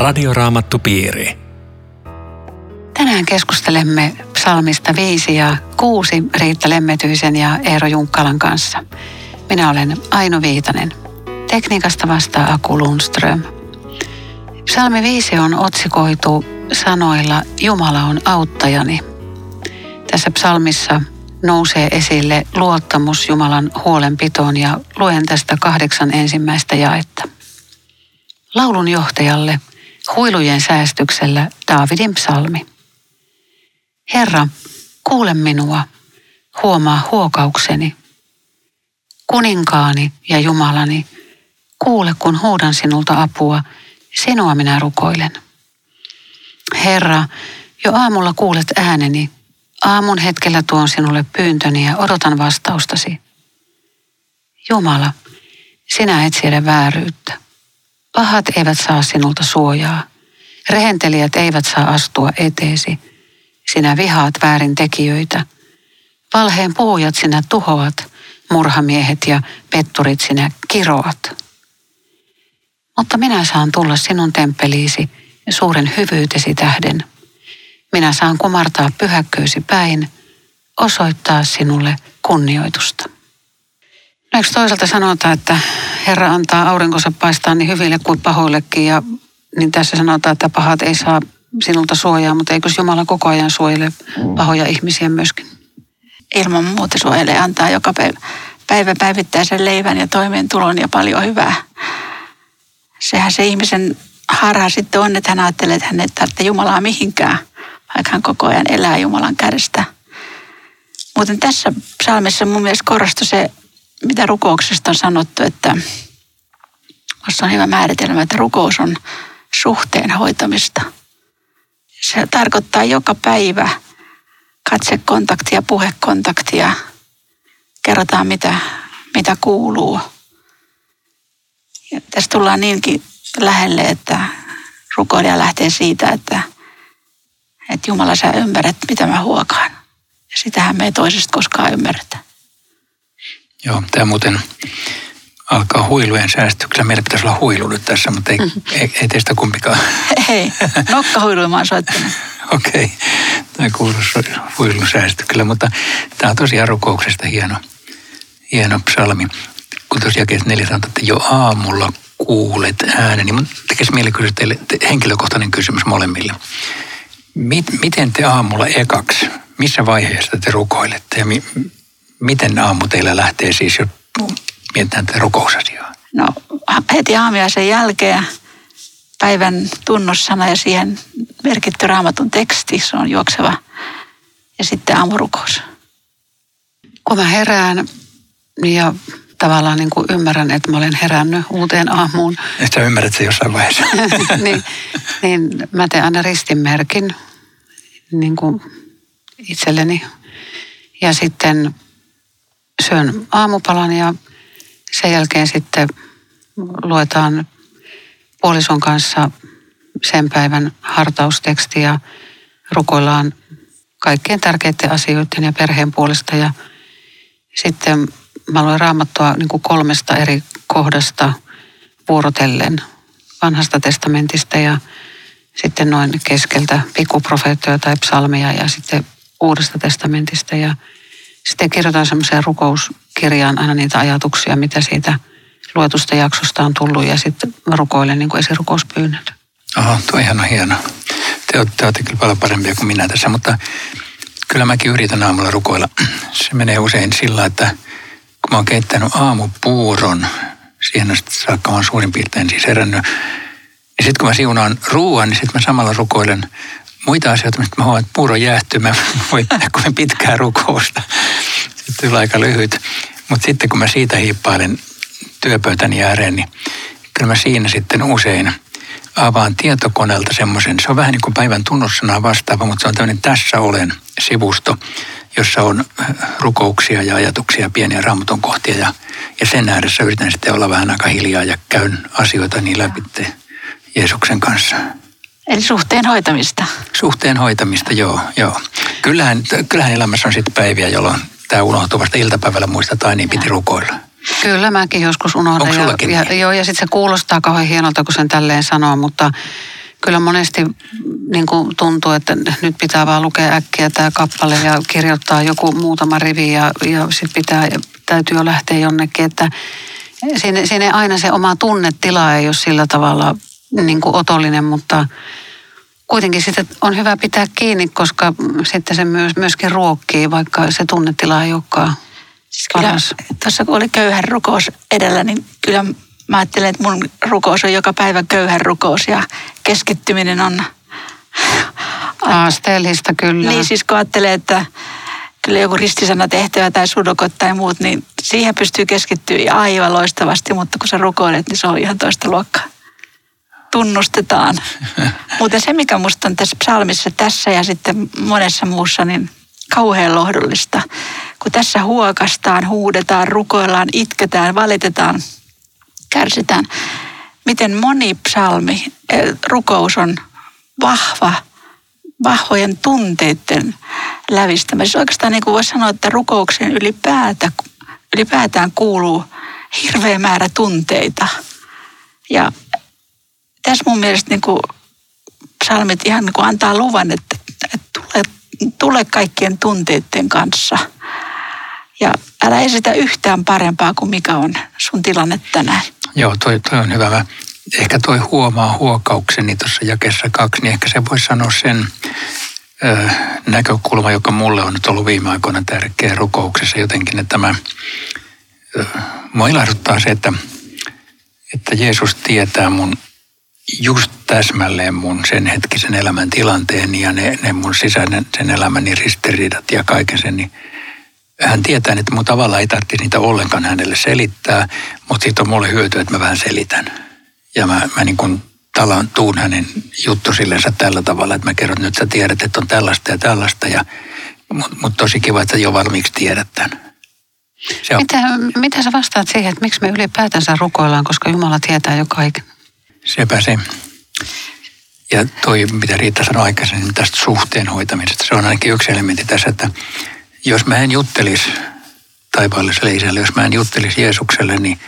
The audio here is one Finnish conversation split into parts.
Radioraamattupiiri. Tänään keskustelemme psalmista 5 ja 6 Riitta Lemmetyisen ja Eero Junkkalan kanssa. Minä olen Aino Viitanen. Tekniikasta vastaa Aku Lundström. Psalmi 5 on otsikoitu sanoilla Jumala on auttajani. Tässä psalmissa nousee esille luottamus Jumalan huolenpitoon ja luen tästä kahdeksan ensimmäistä jaetta. Laulun johtajalle huilujen säästyksellä Daavidin psalmi. Herra, kuule minua, huomaa huokaukseni. Kuninkaani ja Jumalani, kuule kun huudan sinulta apua, sinua minä rukoilen. Herra, jo aamulla kuulet ääneni, aamun hetkellä tuon sinulle pyyntöni ja odotan vastaustasi. Jumala, sinä et siedä vääryyttä. Pahat eivät saa sinulta suojaa. Rehentelijät eivät saa astua eteesi. Sinä vihaat väärin tekijöitä. Valheen puhujat sinä tuhoat, murhamiehet ja petturit sinä kiroat. Mutta minä saan tulla sinun temppeliisi suuren hyvyytesi tähden. Minä saan kumartaa pyhäkköysi päin, osoittaa sinulle kunnioitusta. No eikö toisaalta sanota, että Herra antaa aurinkonsa paistaa niin hyville kuin pahoillekin ja niin tässä sanotaan, että pahat ei saa sinulta suojaa, mutta eikös Jumala koko ajan suojele pahoja ihmisiä myöskin? Ilman muuta suojelee, antaa joka päivä, päivä päivittäisen leivän ja toimeentulon ja paljon hyvää. Sehän se ihmisen harha sitten on, että hän ajattelee, että hän ei tarvitse Jumalaa mihinkään, vaikka hän koko ajan elää Jumalan kädestä. Muuten tässä psalmissa mun mielestä korostui se, mitä rukouksesta on sanottu, että Minusta on hyvä määritelmä, että rukous on suhteen hoitamista. Se tarkoittaa joka päivä katsekontaktia, puhekontaktia. Kerrotaan, mitä, mitä kuuluu. Ja tässä tullaan niinkin lähelle, että rukoilija lähtee siitä, että, että Jumala sä ymmärrät, mitä mä huokaan. Ja sitähän me ei toisesta koskaan ymmärretä. Joo, tämä muuten alkaa huilujen säästyksellä. Meillä pitäisi olla huilu nyt tässä, mutta ei, mm-hmm. ei, ei teistä kumpikaan. Ei, nokkahuilu mä oon soittanut. Okei, okay. tämä kuuluu huilun säästyksellä, mutta tämä on tosiaan rukouksesta hieno, hieno psalmi. Kun tosiaan neljä sanotaan, että jo aamulla kuulet äänen, niin mun tekisi mieli kysyä teille henkilökohtainen kysymys molemmille. Miten te aamulla ekaksi, missä vaiheessa te rukoilette ja mi, miten aamu teillä lähtee siis, jos mietitään tätä rukousasiaa? No heti aamiaisen jälkeen päivän tunnussana ja siihen merkitty raamatun teksti, se on juokseva. Ja sitten aamurukous. Kun mä herään ja tavallaan niin kuin ymmärrän, että mä olen herännyt uuteen aamuun. Että sä ymmärrät se jossain vaiheessa. niin, niin mä teen aina ristinmerkin niin kuin itselleni. Ja sitten syön aamupalan ja sen jälkeen sitten luetaan puolison kanssa sen päivän hartausteksti ja rukoillaan kaikkein tärkeiden asioiden ja perheen puolesta. Ja sitten mä luen raamattua niin kuin kolmesta eri kohdasta vuorotellen vanhasta testamentista ja sitten noin keskeltä pikkuprofeettoja tai psalmia ja sitten uudesta testamentista. Ja sitten kirjoitan semmoiseen rukouskirjaan aina niitä ajatuksia, mitä siitä luetusta jaksosta on tullut ja sitten rukoilen niin kuin esirukouspyynnöt. Oho, tuo on ihan hieno. Te olette, olette kyllä paljon parempia kuin minä tässä, mutta kyllä mäkin yritän aamulla rukoilla. Se menee usein sillä, että kun mä oon keittänyt aamupuuron, siihen asti saakka mä oon suurin piirtein siis herännyt, niin sitten kun mä siunaan ruoan, niin sitten mä samalla rukoilen muita asioita, mistä mä huomaan, että puuro jäähtyy, mä voin tehdä pitkää rukousta. Sitten tulee aika lyhyt. Mutta sitten kun mä siitä hiippailen työpöytäni ääreen, niin kyllä mä siinä sitten usein avaan tietokoneelta semmoisen, se on vähän niin kuin päivän tunnussanaa vastaava, mutta se on tämmöinen tässä olen sivusto, jossa on rukouksia ja ajatuksia, pieniä raamatun kohtia ja, ja sen ääressä yritän sitten olla vähän aika hiljaa ja käyn asioita niin läpi Jeesuksen kanssa. Eli suhteen hoitamista. Suhteen hoitamista, joo. joo. Kyllähän, kyllähän elämässä on sitten päiviä, jolloin tämä unohtuu vasta iltapäivällä muistetaan, niin piti rukoilla. Kyllä mäkin joskus unohdan. Onko ja, ja, niin? joo, ja sitten se kuulostaa kauhean hienolta, kun sen tälleen sanoo, mutta kyllä monesti niin kuin tuntuu, että nyt pitää vaan lukea äkkiä tämä kappale ja kirjoittaa joku muutama rivi ja, ja sitten pitää, täytyy jo lähteä jonnekin, että siinä, siinä aina se oma tunnetila ei ole sillä tavalla niin kuin otollinen, mutta kuitenkin sitten on hyvä pitää kiinni, koska sitten se myös, myöskin ruokkii, vaikka se tunnetila ei olekaan siis kyllä, Tuossa kun oli köyhän rukous edellä, niin kyllä mä ajattelen, että mun rukous on joka päivä köyhän rukous ja keskittyminen on... Haasteellista kyllä. Niin siis kun ajattelee, että kyllä joku ristisana tehtävä tai sudokot tai muut, niin siihen pystyy keskittyä aivan loistavasti, mutta kun sä rukoilet, niin se on ihan toista luokkaa. Tunnustetaan. mutta se, mikä musta on tässä psalmissa tässä ja sitten monessa muussa, niin kauhean lohdullista. Kun tässä huokastaan, huudetaan, rukoillaan, itketään, valitetaan, kärsitään. Miten moni psalmi, eh, rukous on vahva, vahvojen tunteiden lävistämä. Siis oikeastaan niin kuin voisi sanoa, että rukoukseen ylipäätä, ylipäätään kuuluu hirveä määrä tunteita. Ja tässä mun mielestä niin kuin psalmit ihan niin kuin antaa luvan, että, että tule, tule kaikkien tunteiden kanssa. Ja älä esitä yhtään parempaa kuin mikä on sun tilanne tänään. Joo, toi, toi on hyvä. Mä ehkä toi huomaa huokaukseni tuossa jakessa kaksi, niin ehkä se voisi sanoa sen ö, näkökulma, joka mulle on nyt ollut viime aikoina tärkeä rukouksessa jotenkin, että mä, ö, mua ilahduttaa se, että, että Jeesus tietää mun just täsmälleen mun sen hetkisen elämän tilanteen ja ne, ne mun sisäinen sen elämäni ristiriidat ja kaiken sen, niin hän tietää, että mun tavalla ei tarvitse niitä ollenkaan hänelle selittää, mutta siitä on mulle hyötyä, että mä vähän selitän. Ja mä, mä niin kuin talan tuun hänen juttusillensä tällä tavalla, että mä kerron, että nyt sä tiedät, että on tällaista ja tällaista. Ja, mutta mut tosi kiva, että jo valmiiksi tiedät tämän. Se on. Mitä, mitä sä vastaat siihen, että miksi me ylipäätänsä rukoillaan, koska Jumala tietää jo kaiken? Sepä se. Ja toi, mitä Riitta sanoi aikaisemmin tästä suhteen hoitamisesta, se on ainakin yksi elementti tässä, että jos mä en juttelisi taivaalliselle isälle, jos mä en juttelisi Jeesukselle, niin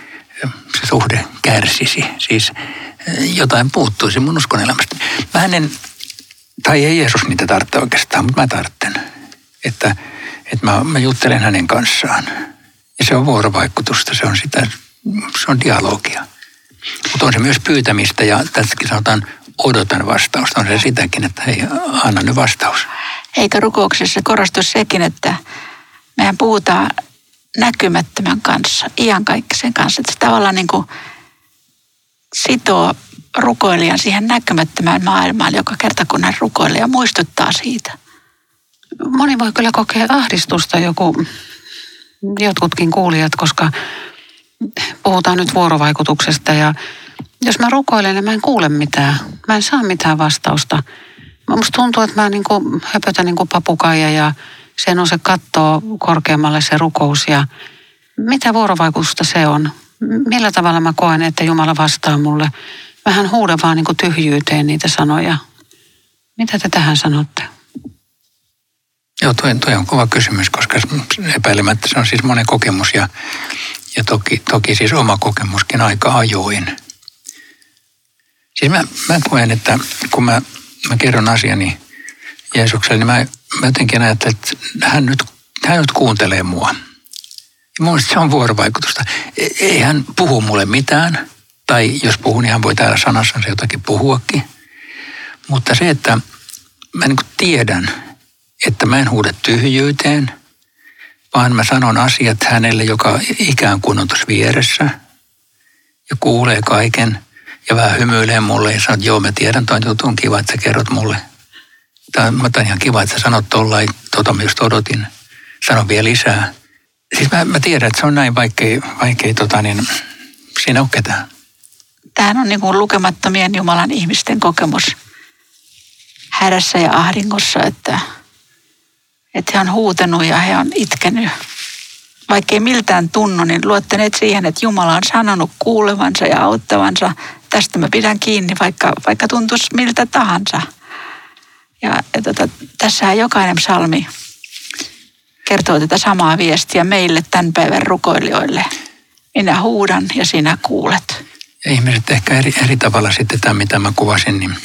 se suhde kärsisi. Siis eh, jotain puuttuisi mun uskon elämästä. Mä en, tai ei Jeesus niitä tarvitse oikeastaan, mutta mä tarvitsen. Että, että mä, mä juttelen hänen kanssaan. Ja se on vuorovaikutusta, se on sitä, se on dialogia. Mutta on se myös pyytämistä ja tässäkin sanotaan odotan vastausta. On se sitäkin, että hei, anna nyt vastaus. Eikä rukouksessa korostu sekin, että mehän puhutaan näkymättömän kanssa, iankaikkisen kanssa. Että se tavallaan niin kuin sitoo rukoilijan siihen näkymättömään maailmaan joka kerta, kun hän rukoilee ja muistuttaa siitä. Moni voi kyllä kokea ahdistusta joku, jotkutkin kuulijat, koska puhutaan nyt vuorovaikutuksesta ja jos mä rukoilen, niin mä en kuule mitään. Mä en saa mitään vastausta. Musta tuntuu, että mä niin kuin höpötän niin kuin papukaija ja se nouse kattoo korkeammalle se rukous ja mitä vuorovaikutusta se on? Millä tavalla mä koen, että Jumala vastaa mulle? Vähän huuda vaan niin kuin tyhjyyteen niitä sanoja. Mitä te tähän sanotte? Joo, toi, toi on kova kysymys, koska epäilemättä se on siis monen kokemus ja, ja toki, toki siis oma kokemuskin aika ajoin. Siis mä, mä koen, että kun mä, mä kerron asiani Jeesukselle, niin mä, mä jotenkin ajattelen, että hän nyt, hän nyt kuuntelee mua. Ja mun se on vuorovaikutusta. E, ei hän puhu mulle mitään, tai jos puhuu, niin hän voi täällä sanassansa jotakin puhuakin. Mutta se, että mä niin tiedän, että mä en huuda tyhjyyteen, vaan mä sanon asiat hänelle, joka ikään kuin on tuossa vieressä ja kuulee kaiken – ja vähän hymyilee mulle ja sanoo, että joo, mä tiedän toi jutun, kiva, että sä kerrot mulle. Tämä on ihan kiva, että sä sanot tollain, tota mä just odotin. Sano vielä lisää. Siis mä, mä tiedän, että se on näin vaikea, vaikea tota, niin siinä on ketään. Tämähän on niin kuin lukemattomien Jumalan ihmisten kokemus hädässä ja ahdingossa, että, että he on huutanut ja he on itkenyt vaikkei miltään tunnu, niin luottaneet siihen, että Jumala on sanonut kuulevansa ja auttavansa. Tästä mä pidän kiinni, vaikka, vaikka tuntuisi miltä tahansa. Ja, ja tota, tässähän jokainen psalmi kertoo tätä samaa viestiä meille tämän päivän rukoilijoille. Minä huudan ja sinä kuulet. ja ihmiset ehkä eri, eri tavalla sitten tämä, mitä mä kuvasin, niin,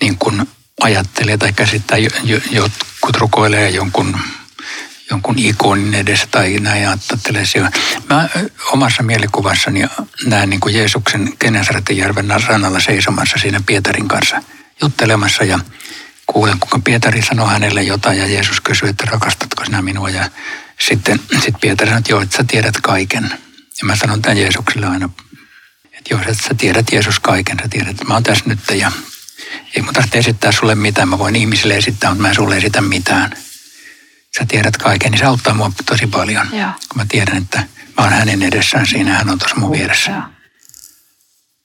niin kuin ajattelee tai käsittää, jotkut rukoilee jonkun jonkun ikonin edessä tai näin ajattelee siellä. Mä omassa mielikuvassani näen niin kuin Jeesuksen Genesaretin rannalla seisomassa siinä Pietarin kanssa juttelemassa ja kuulen, kuinka Pietari sanoo hänelle jotain ja Jeesus kysyy, että rakastatko sinä minua ja sitten sit Pietari sanoo, että joo, että sä tiedät kaiken. Ja mä sanon tämän Jeesukselle aina, että joo, että sä tiedät Jeesus kaiken, sä tiedät, että mä oon tässä nyt ja ei mun tarvitse esittää sulle mitään, mä voin ihmisille esittää, mutta mä en sulle esitä mitään sä tiedät kaiken, niin se auttaa mua tosi paljon. Joo. Kun mä tiedän, että mä oon hänen edessään siinä, hän on tuossa mun vieressä. Joo.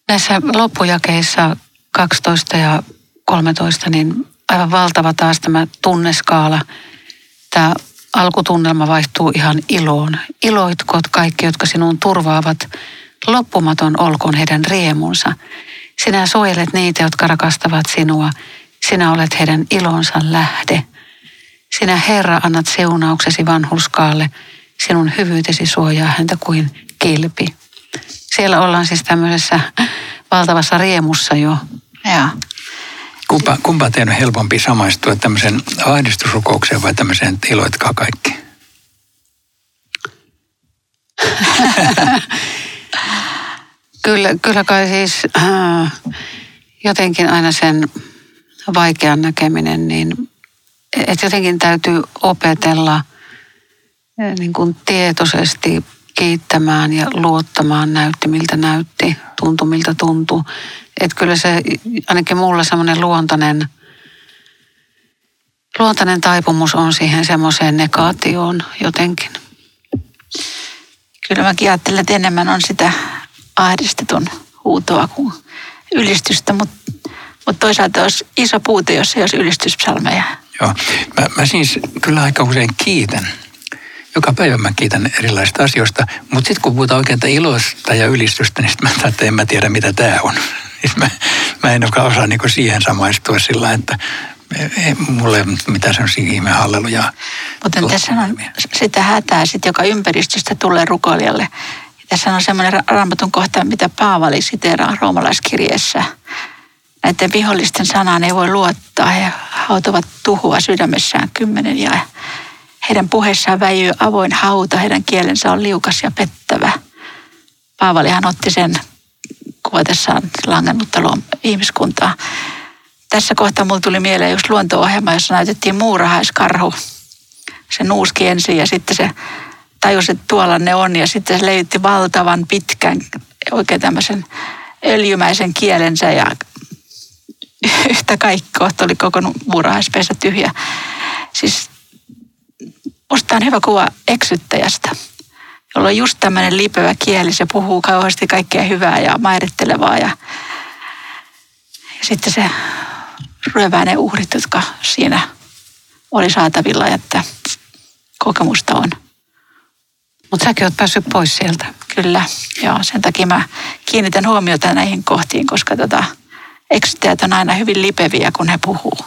Näissä loppujakeissa 12 ja 13, niin aivan valtava taas tämä tunneskaala. Tämä alkutunnelma vaihtuu ihan iloon. Iloitkot kaikki, jotka sinun turvaavat. Loppumaton olkoon heidän riemunsa. Sinä suojelet niitä, jotka rakastavat sinua. Sinä olet heidän ilonsa lähde. Sinä Herra annat seunauksesi vanhurskaalle, sinun hyvyytesi suojaa häntä kuin kilpi. Siellä ollaan siis tämmöisessä valtavassa riemussa jo. Ja. Kumpa, kumpa teidän on helpompi samaistua tämmöisen ahdistusrukoukseen vai tämmöiseen iloitkaa kaikki? kyllä, kyllä kai siis äh, jotenkin aina sen vaikean näkeminen, niin että jotenkin täytyy opetella eh, niin kuin tietoisesti kiittämään ja luottamaan näytti miltä näytti, tuntui miltä tuntui. Että kyllä se ainakin mulla semmoinen luontainen, luontainen taipumus on siihen semmoiseen negaatioon jotenkin. Kyllä mäkin ajattelen, että enemmän on sitä ahdistetun huutoa kuin ylistystä, mutta, mutta toisaalta olisi iso puute, jos ei olisi ylistyspsalmeja. Joo. Mä, mä siis kyllä aika usein kiitän. Joka päivä mä kiitän erilaisista asioista, mutta sitten kun puhutaan oikein iloista ja ylistystä, niin sitten mä että en mä tiedä mitä tämä on. mä, mä en osaa niin siihen samaistua sillä että ei, mulle ei ole mitään sellaisia ihme halleluja. Mutta tässä on sitä hätää, sit, joka ympäristöstä tulee rukoilijalle. Tässä on semmoinen raamatun kohta, mitä Paavali siteeraa roomalaiskirjeessä – näiden vihollisten sanaan ei voi luottaa. He hautovat tuhua sydämessään kymmenen ja heidän puheessaan väijyy avoin hauta, heidän kielensä on liukas ja pettävä. Paavalihan otti sen kuvatessaan langennutta ihmiskuntaa. Tässä kohtaa mulla tuli mieleen just luonto-ohjelma, jossa näytettiin muurahaiskarhu. Se nuuski ensin ja sitten se tajusi, että tuolla ne on ja sitten se leitti valtavan pitkän, oikein tämmöisen öljymäisen kielensä ja yhtä kaikkoa, oli koko muurahaispesä tyhjä. Siis musta on hyvä kuva eksyttäjästä, jolla on just tämmöinen lipevä kieli. Se puhuu kauheasti kaikkea hyvää ja mairittelevaa ja, ja sitten se ryövää ne uhrit, jotka siinä oli saatavilla, että kokemusta on. Mutta säkin oot päässyt pois sieltä. Kyllä, joo. Sen takia mä kiinnitän huomiota näihin kohtiin, koska tota, eksyttäjät on aina hyvin lipeviä, kun he puhuu.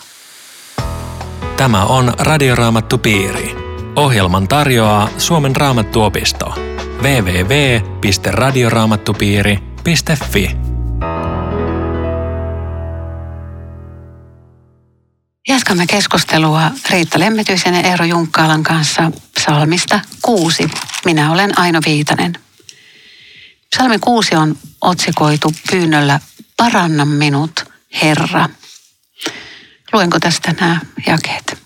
Tämä on Radioraamattu Piiri. Ohjelman tarjoaa Suomen raamattuopisto. www.radioraamattupiiri.fi Jatkamme keskustelua Riitta Lemmetyisen ja Eero Junkkaalan kanssa psalmista kuusi. Minä olen Aino Viitanen. Psalmi kuusi on otsikoitu pyynnöllä paranna minut, Herra. Luenko tästä nämä jakeet?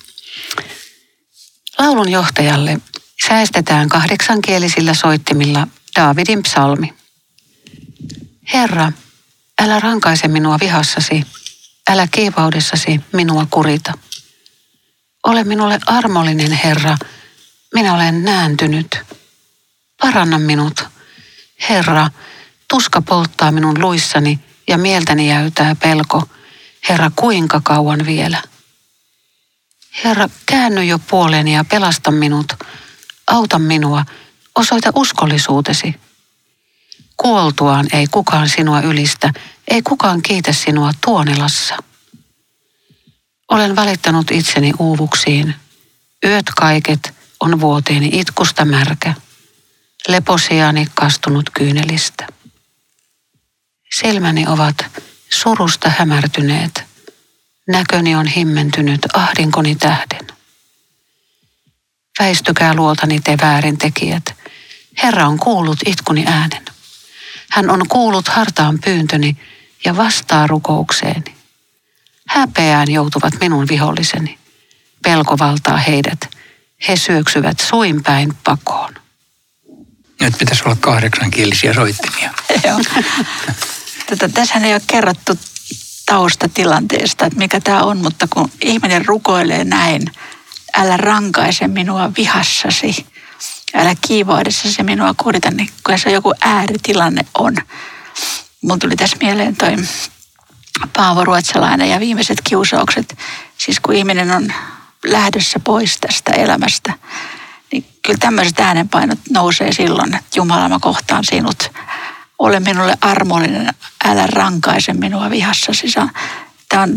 Laulun johtajalle säästetään kahdeksankielisillä soittimilla Daavidin psalmi. Herra, älä rankaise minua vihassasi, älä kiivaudessasi minua kurita. Ole minulle armollinen, Herra, minä olen nääntynyt. Paranna minut. Herra, tuska polttaa minun luissani ja mieltäni jäytää pelko. Herra, kuinka kauan vielä? Herra, käänny jo puoleeni ja pelasta minut. Auta minua, osoita uskollisuutesi. Kuoltuaan ei kukaan sinua ylistä, ei kukaan kiitä sinua tuonelassa. Olen valittanut itseni uuvuksiin. Yöt kaiket on vuoteeni itkusta märkä. Leposiani kastunut kyynelistä. Silmäni ovat surusta hämärtyneet. Näköni on himmentynyt ahdinkoni tähden. Väistykää luotani te väärintekijät. Herra on kuullut itkuni äänen. Hän on kuullut hartaan pyyntöni ja vastaa rukoukseeni. Häpeään joutuvat minun viholliseni. Pelko valtaa heidät. He syöksyvät suinpäin pakoon. Nyt pitäisi olla kahdeksankielisiä soittimia. Joo. Tätä, tässähän ei ole kerrottu taustatilanteesta, että mikä tämä on, mutta kun ihminen rukoilee näin, älä rankaise minua vihassasi, älä kiivaudessasi minua kurita, niin kyllä se joku ääritilanne on. Mun tuli tässä mieleen toi Paavo Ruotsalainen ja viimeiset kiusaukset. Siis kun ihminen on lähdössä pois tästä elämästä, niin kyllä tämmöiset äänenpainot nousee silloin, että Jumala mä kohtaan sinut. Ole minulle armollinen, älä rankaise minua vihassasi. Tämä on,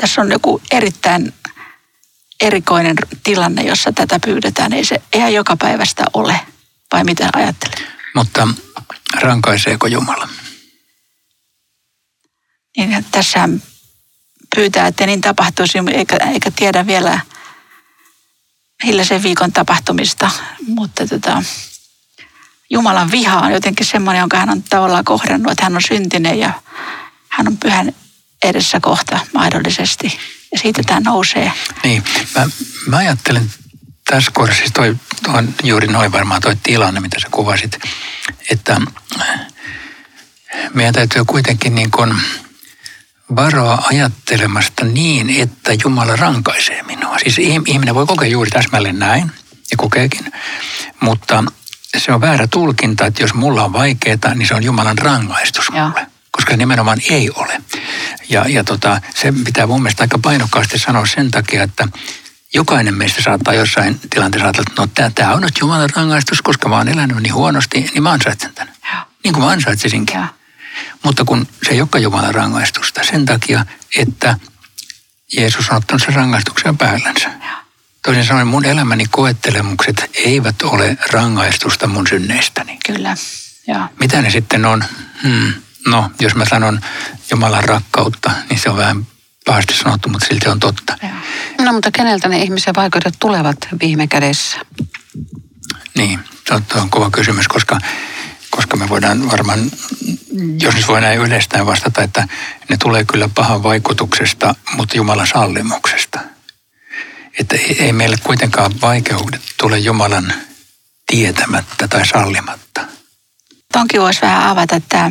tässä on joku erittäin erikoinen tilanne, jossa tätä pyydetään. Ei se ihan joka päivästä ole, vai mitä ajattelet? Mutta rankaiseeko Jumala? Niin tässä pyytää, että niin tapahtuisi, eikä, eikä tiedä vielä hiljaisen viikon tapahtumista, mutta tota, Jumalan viha on jotenkin semmoinen, jonka hän on tavallaan kohdannut, että hän on syntinen ja hän on pyhän edessä kohta mahdollisesti. Ja siitä tämä nousee. Niin, mä, mä ajattelen tässä kohdassa, siis toi, on juuri noin varmaan toi tilanne, mitä sä kuvasit, että meidän täytyy kuitenkin niin kuin varoa ajattelemasta niin, että Jumala rankaisee minua. Siis ihminen voi kokea juuri täsmälleen näin, ja kokeekin, mutta se on väärä tulkinta, että jos mulla on vaikeaa, niin se on Jumalan rangaistus mulle. Ja. Koska nimenomaan ei ole. Ja, ja tota, se pitää mun mielestä aika painokkaasti sanoa sen takia, että jokainen meistä saattaa jossain tilanteessa ajatella, että no tämä on nyt Jumalan rangaistus, koska mä oon elänyt niin huonosti, niin mä ansaitsen tämän. Ja. Niin kuin mä ansaitsisinkin. Ja. Mutta kun se ei olekaan Jumalan rangaistusta sen takia, että Jeesus on ottanut sen rangaistuksen päällänsä. Ja. Toisin sanoen mun elämäni koettelemukset eivät ole rangaistusta mun synneistäni. Kyllä, ja. Mitä ne sitten on? Hmm. No, jos mä sanon Jumalan rakkautta, niin se on vähän pahasti sanottu, mutta silti on totta. No, mutta keneltä ne ihmisen vaikeudet tulevat viime kädessä? Niin, se on, kova kysymys, koska, koska me voidaan varmaan, jos nyt voi näin yleistään vastata, että ne tulee kyllä pahan vaikutuksesta, mutta Jumalan sallimuksesta että ei meille kuitenkaan vaikeudet tule Jumalan tietämättä tai sallimatta. Tonkin voisi vähän avata että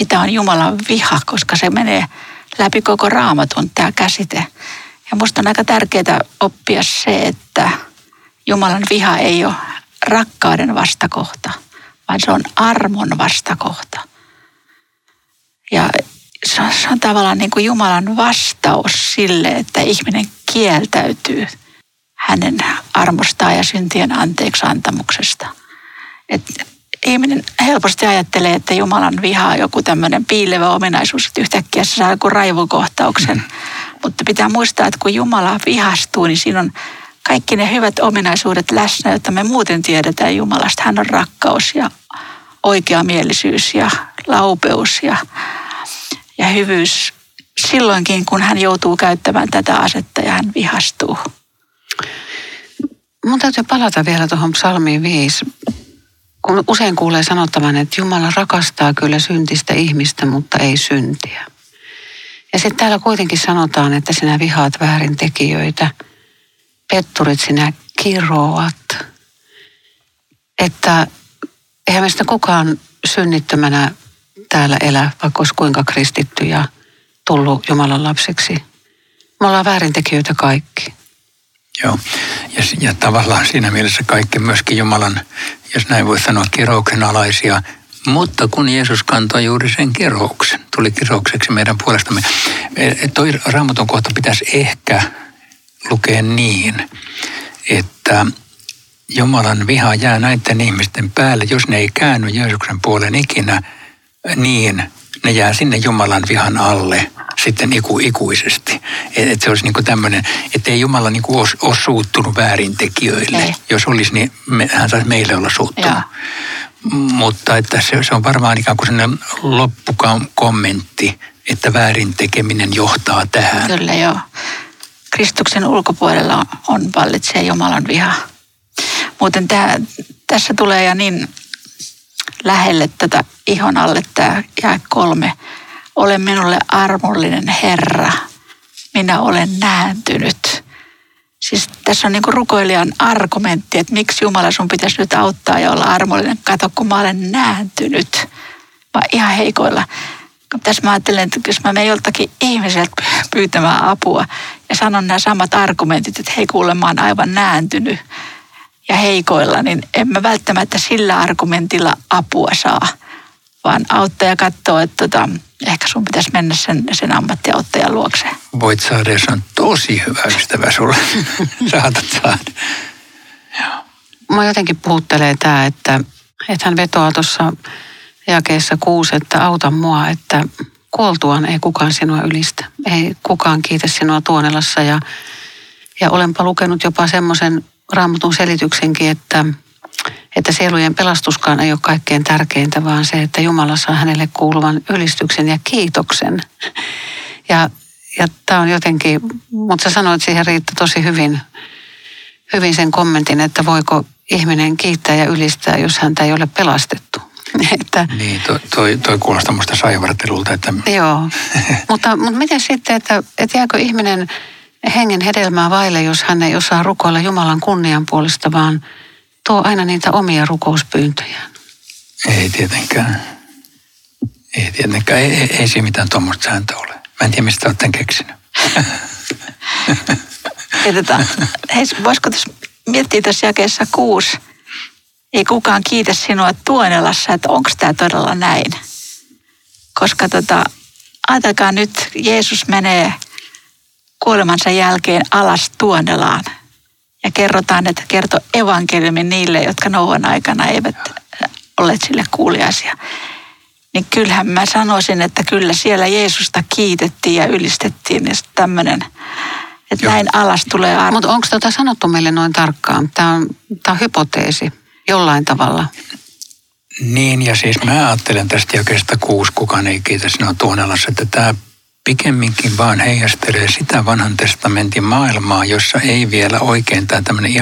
mitä on Jumalan viha, koska se menee läpi koko raamatun tämä käsite. Ja musta on aika tärkeää oppia se, että Jumalan viha ei ole rakkauden vastakohta, vaan se on armon vastakohta. Ja se on, se on tavallaan niin kuin Jumalan vastaus sille, että ihminen kieltäytyy hänen armostaan ja syntien anteeksi antamuksesta. Et ihminen helposti ajattelee, että Jumalan viha on joku tämmöinen piilevä ominaisuus, että yhtäkkiä se saa joku raivokohtauksen. Mm-hmm. Mutta pitää muistaa, että kun Jumala vihastuu, niin siinä on kaikki ne hyvät ominaisuudet läsnä, joita me muuten tiedetään Jumalasta. Hän on rakkaus ja oikeamielisyys ja laupeus ja ja hyvyys silloinkin, kun hän joutuu käyttämään tätä asetta ja hän vihastuu. Mun täytyy palata vielä tuohon psalmiin 5. Usein kuulee sanottavan, että Jumala rakastaa kyllä syntistä ihmistä, mutta ei syntiä. Ja sitten täällä kuitenkin sanotaan, että sinä vihaat väärintekijöitä, petturit sinä kiroat. Että eihän meistä kukaan synnittömänä täällä elä, vaikka olisi kuinka kristitty ja tullut Jumalan lapseksi. Me ollaan väärintekijöitä kaikki. Joo, ja, ja tavallaan siinä mielessä kaikki myöskin Jumalan, jos näin voi sanoa, kirouksen alaisia. Mutta kun Jeesus kantoi juuri sen kirouksen, tuli kiroukseksi meidän puolestamme. E, toi raamatun kohta pitäisi ehkä lukea niin, että Jumalan viha jää näiden ihmisten päälle, jos ne ei käänny Jeesuksen puolen ikinä – niin ne jää sinne Jumalan vihan alle sitten iku, ikuisesti. Että et se olisi niinku tämmöinen, että ei Jumala niinku ole, suuttunut väärintekijöille. Ei. Jos olisi, niin me, hän saisi meille olla suuttunut. mutta että se, se on varmaan ikään kuin sellainen loppukommentti, että väärin tekeminen johtaa tähän. Kyllä joo. Kristuksen ulkopuolella on vallitsee Jumalan viha. Muuten tämä, tässä tulee ja niin lähelle tätä ihon alle tämä jae kolme. Ole minulle armollinen Herra, minä olen nääntynyt. Siis tässä on niinku rukoilijan argumentti, että miksi Jumala sun pitäisi nyt auttaa ja olla armollinen. Kato, kun mä olen nääntynyt. Mä ihan heikoilla. Tässä mä ajattelen, että jos mä menen joltakin ihmiseltä pyytämään apua ja sanon nämä samat argumentit, että hei kuule, mä oon aivan nääntynyt ja heikoilla, niin en mä välttämättä sillä argumentilla apua saa. Vaan auttaja katsoo, että tota, ehkä sun pitäisi mennä sen, sen ammattiauttajan luokse. Voit saada, jos on tosi hyvä ystävä sulle. Saatat saada. Mä jotenkin puhuttelee tämä, että, että hän vetoaa tuossa jakeessa kuusi, että auta mua, että kuoltuaan ei kukaan sinua ylistä. Ei kukaan kiitä sinua Tuonelassa ja, ja olenpa lukenut jopa semmoisen raamatun selityksenkin, että, että sielujen pelastuskaan ei ole kaikkein tärkeintä, vaan se, että Jumala saa hänelle kuuluvan ylistyksen ja kiitoksen. Ja, ja tämä on jotenkin, mutta sä sanoit siihen Riitta tosi hyvin, hyvin sen kommentin, että voiko ihminen kiittää ja ylistää, jos häntä ei ole pelastettu. Että, niin, toi, toi, toi kuulostaa musta saivartelulta. Että... Joo, mutta, mutta miten sitten, että, että jääkö ihminen hengen hedelmää vaille, jos hän ei osaa rukoilla Jumalan kunnian puolesta, vaan tuo aina niitä omia rukouspyyntöjään? Ei tietenkään. Ei tietenkään. Ei, ei, ei siinä mitään tuommoista sääntöä ole. Mä en tiedä, mistä olette keksinyt. Tota, hei, voisiko tässä miettiä tässä jakeessa kuusi, ei kukaan kiitä sinua Tuonelassa, että onko tämä todella näin. Koska tota, ajatelkaa nyt, Jeesus menee kuolemansa jälkeen alas Tuonelaan. Ja kerrotaan, että kertoo evankeliumin niille, jotka nouvan aikana eivät olleet sille kuuliaisia. Niin kyllähän mä sanoisin, että kyllä siellä Jeesusta kiitettiin ja ylistettiin. Ja tämmöinen, että Joo. näin alas tulee arvo. Mutta onko tätä sanottu meille noin tarkkaan? Tämä on, tämä on hypoteesi jollain tavalla. Niin, ja siis mä ajattelen tästä jakeesta kuusi, kukaan ei kiitä sinua Tuonelassa, että tämä pikemminkin vaan heijastelee sitä vanhan testamentin maailmaa, jossa ei vielä oikein tämä tämmöinen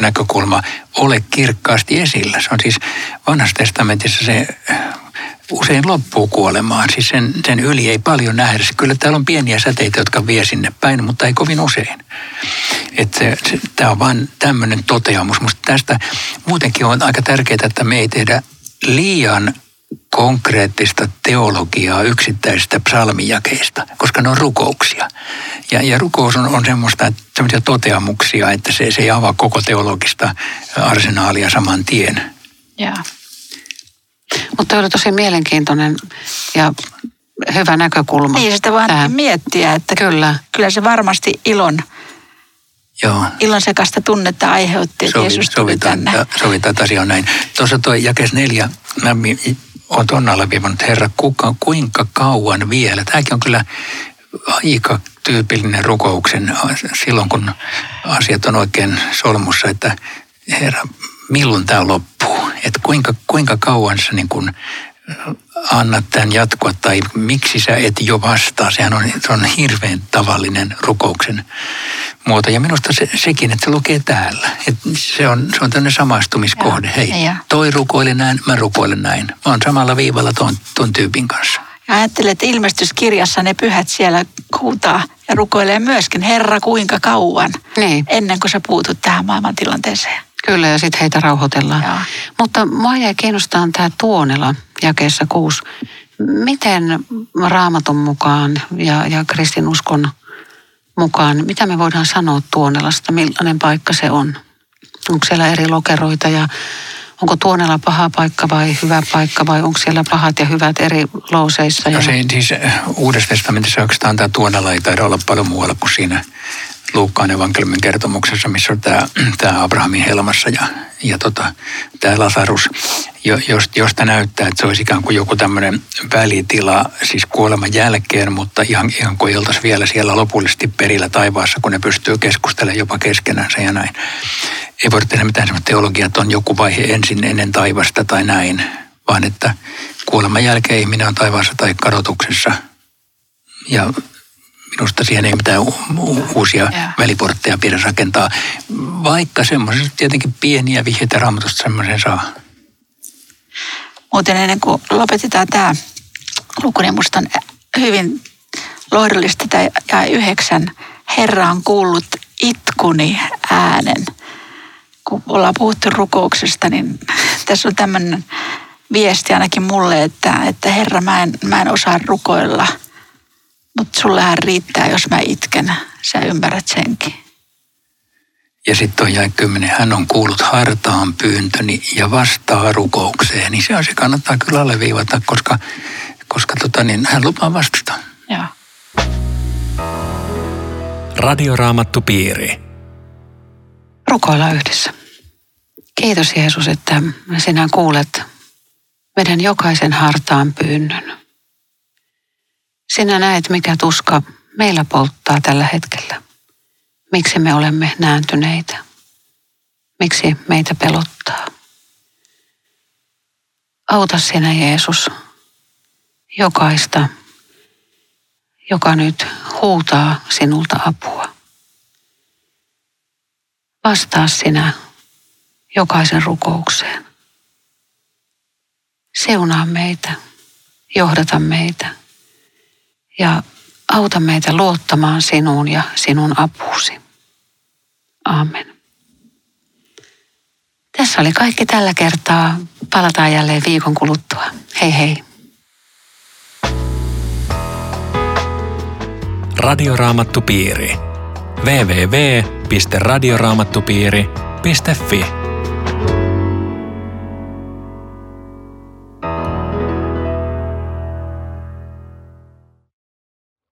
näkökulma ole kirkkaasti esillä. Se on siis vanhassa testamentissa se usein loppuu kuolemaan. Siis sen, sen yli ei paljon nähdä. Kyllä täällä on pieniä säteitä, jotka vie sinne päin, mutta ei kovin usein. Tämä on vain tämmöinen toteamus. Musta tästä muutenkin on aika tärkeää, että me ei tehdä liian konkreettista teologiaa yksittäisistä psalmijakeista, koska ne on rukouksia. Ja, ja rukous on, on semmoista, semmoisia toteamuksia, että se, se ei avaa koko teologista arsenaalia saman tien. Yeah. Mutta oli tosi mielenkiintoinen ja hyvä näkökulma. Niin, sitä voi miettiä, että kyllä. kyllä se varmasti ilon, Joo. ilon sekasta tunnetta aiheutti, että Sovi, Jeesus tuli sovitaan, tänne. Sovitaan, että asia on näin. Tuossa tuo jakes neljä, mä olen tuon alleviivannut, Herra, kuka, kuinka kauan vielä? Tämäkin on kyllä aika tyypillinen rukouksen silloin, kun asiat on oikein solmussa, että Herra, milloin tämä loppuu? Että kuinka, kuinka kauan sä niin kun annat tämän jatkua tai miksi sä et jo vastaa. Sehän on, se on hirveän tavallinen rukouksen muoto. Ja minusta se, sekin, että se lukee täällä. Että se on, se on tämmöinen samaistumiskohde. Hei, ja. toi rukoilen näin, mä rukoilen näin. Mä oon samalla viivalla ton, ton tyypin kanssa. Ja ajattelet, että ilmestyskirjassa ne pyhät siellä huutaa ja rukoilee myöskin, Herra kuinka kauan, niin. ennen kuin sä puutut tähän maailmantilanteeseen. Kyllä, ja sitten heitä rauhoitellaan. Joo. Mutta mua jäi kiinnostaa tämä Tuonela jakeessa kuusi. Miten raamatun mukaan ja, ja kristinuskon mukaan, mitä me voidaan sanoa Tuonelasta, millainen paikka se on? Onko siellä eri lokeroita ja onko Tuonela paha paikka vai hyvä paikka vai onko siellä pahat ja hyvät eri louseissa? Ja... No se, siis Uudessa testamentissa oikeastaan tämä Tuonela ei taida olla paljon muualla kuin siinä Luukkaan evankeliumin kertomuksessa, missä on tämä, tämä Abrahamin helmassa ja, ja tota, tämä Lasarus, josta, josta näyttää, että se olisi ikään kuin joku tämmöinen välitila, siis kuoleman jälkeen, mutta ihan, ihan kuin vielä siellä lopullisesti perillä taivaassa, kun ne pystyy keskustelemaan jopa keskenänsä ja näin. ei voi tehdä mitään semmoista teologiaa, että on joku vaihe ensin ennen taivasta tai näin, vaan että kuoleman jälkeen ihminen on taivaassa tai kadotuksessa. Ja minusta siihen ei mitään uusia yeah. väliportteja pidä rakentaa, vaikka semmoisessa tietenkin pieniä vihjeitä raamatusta semmoisen saa. Muuten ennen kuin lopetetaan tämä luku, niin musta on hyvin lohdullista tämä ja yhdeksän. Herra on kuullut itkuni äänen. Kun ollaan puhuttu rukouksesta, niin tässä on tämmöinen viesti ainakin mulle, että, että Herra, mä en, mä en osaa rukoilla, mutta sullehan riittää, jos mä itken. Sä ymmärrät senkin. Ja sitten on jäi kymmenen, hän on kuullut hartaan pyyntöni ja vastaa rukoukseen. Niin se on se kannattaa kyllä alleviivata, koska, koska tota, niin, hän lupaa vastata. Joo. Radioraamattupiiri. Rukoillaan yhdessä. Kiitos Jeesus, että sinä kuulet meidän jokaisen hartaan pyynnön. Sinä näet, mikä tuska meillä polttaa tällä hetkellä. Miksi me olemme nääntyneitä? Miksi meitä pelottaa? Auta sinä Jeesus jokaista, joka nyt huutaa sinulta apua. Vastaa sinä jokaisen rukoukseen. Seunaa meitä, johdata meitä ja auta meitä luottamaan sinuun ja sinun apuusi. Amen. Tässä oli kaikki tällä kertaa. Palataan jälleen viikon kuluttua. Hei hei. Radioraamattupiiri. www.radioraamattupiiri.fi